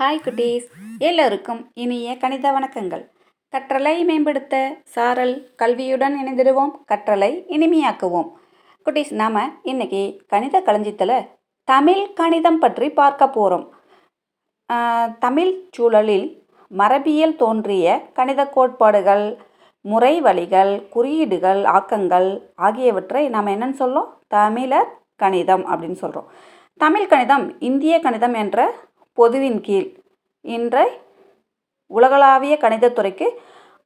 Hi குட்டீஸ். எல்லோருக்கும் இனிய கணித வணக்கங்கள். கற்றலை மேம்படுத்த சாரல் கல்வியுடன் இணைந்திடுவோம். கற்றலை இனிமையாக்குவோம். குட்டீஸ் நாம் இன்னைக்கு கணித களஞ்சியத்தில் தமிழ் கணிதம் பற்றி பார்க்க போகிறோம் தமிழ் சூழலில் மரபியல் தோன்றிய கணித கோட்பாடுகள் முறை வழிகள் குறியீடுகள் ஆக்கங்கள் ஆகியவற்றை நாம் என்னன்னு சொல்லும் தமிழர் கணிதம் அப்படின்னு சொல்கிறோம் தமிழ் கணிதம் இந்திய கணிதம் என்ற பொதுவின் கீழ். இன்றை உலகளாவிய கணிதத்துறைக்கு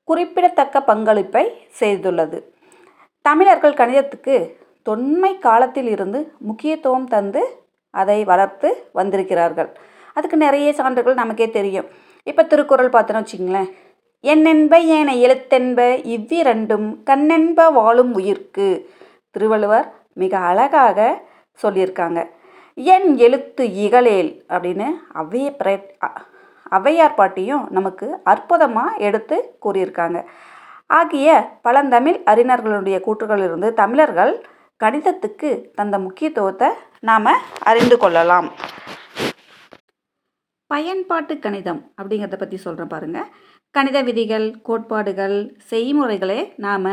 குறிப்பிடத்தக்க பங்களிப்பை செய்துள்ளது. தமிழர்கள் கணிதத்துக்கு தொன்மை காலத்தில் இருந்து முக்கியத்துவம் தந்து அதை வளர்த்து வந்திருக்கிறார்கள். அதுக்கு நிறைய சான்றுகள் நமக்கே தெரியும். இப்போ திருக்குறள் பார்த்தோன்னு வச்சிங்களேன் என்னென்ப ஏன எழுத்தென்ப இவ்விரண்டும் கண்ணென்ப வாழும் உயிர்க்கு திருவள்ளுவர் மிக அழகாக சொல்லியிருக்காங்க. என் எழுத்து இகழேல் அப்படின்னு அவைய பிர ஔவையார் பாட்டியும் நமக்கு அற்புதமாக எடுத்து கூறியிருக்காங்க. ஆகிய பழந்தமிழ் அறிஞர்களுடைய கூற்றுகளிலிருந்து தமிழர்கள் கணிதத்துக்கு தந்த முக்கியத்துவத்தை நாம் அறிந்து கொள்ளலாம். பயன்பாட்டு கணிதம் அப்படிங்கிறத பற்றி சொல்கிறேன் பாருங்கள் கணித விதிகள் கோட்பாடுகள் செய்முறைகளை நாம்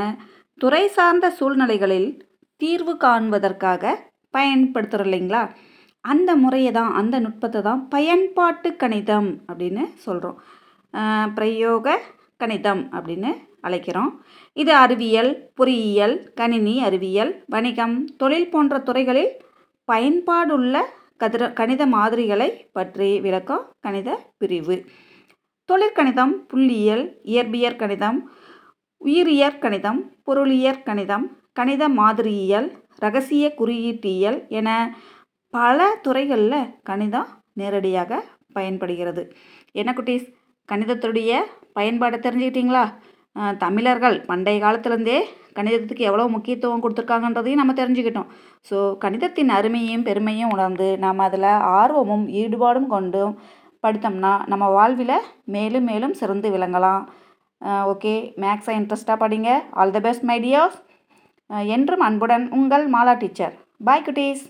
துறை சார்ந்த சூழ்நிலைகளில் தீர்வு காண்பதற்காக பயன்படுத்துகிறோம் இல்லைங்களா? அந்த முறையை தான் அந்த நுட்பத்தை தான் பயன்பாட்டு கணிதம் அப்படின்னு சொல்கிறோம் பிரயோக கணிதம் அப்படின்னு அழைக்கிறோம். இது அறிவியல் பொறியியல் கணினி அறிவியல் வணிகம் தொழில் போன்ற துறைகளில் பயன்பாடுள்ள கதிர கணித மாதிரிகளை பற்றி விளக்கம் கணித பிரிவு. தொழிற்கணிதம் புள்ளியியல் இயற்பியற் கணிதம் உயிரியற் கணிதம் பொருளியற் கணிதம் கணித மாதிரியியல் ரகசிய குறியீட்டியல் என பல துறைகளில் கணிதம் நேரடியாக பயன்படுகிறது. என்ன குட்டீஸ்? கணிதத்துடைய பயன்பாடை தெரிஞ்சுக்கிட்டிங்களா? தமிழர்கள் பண்டைய காலத்துலேருந்தே கணிதத்துக்கு எவ்வளோ முக்கியத்துவம் கொடுத்துருக்காங்கன்றதையும் நம்ம தெரிஞ்சுக்கிட்டோம். ஸோ கணிதத்தின் அருமையும் பெருமையும் உணர்ந்து நாம் அதில் ஆர்வமும் ஈடுபாடும் கொண்டும் படித்தோம்னா நம்ம வாழ்வில் மேலும் மேலும் சிறந்து விளங்கலாம். ஓகே. மேக்ஸை இன்ட்ரெஸ்ட்டாக படிங்க. ஆல் த பெஸ்ட் மைடியாஸ் என்றும் அன்புடன் உங்கள் மாலா டீச்சர். பாய் குட்டீஸ்.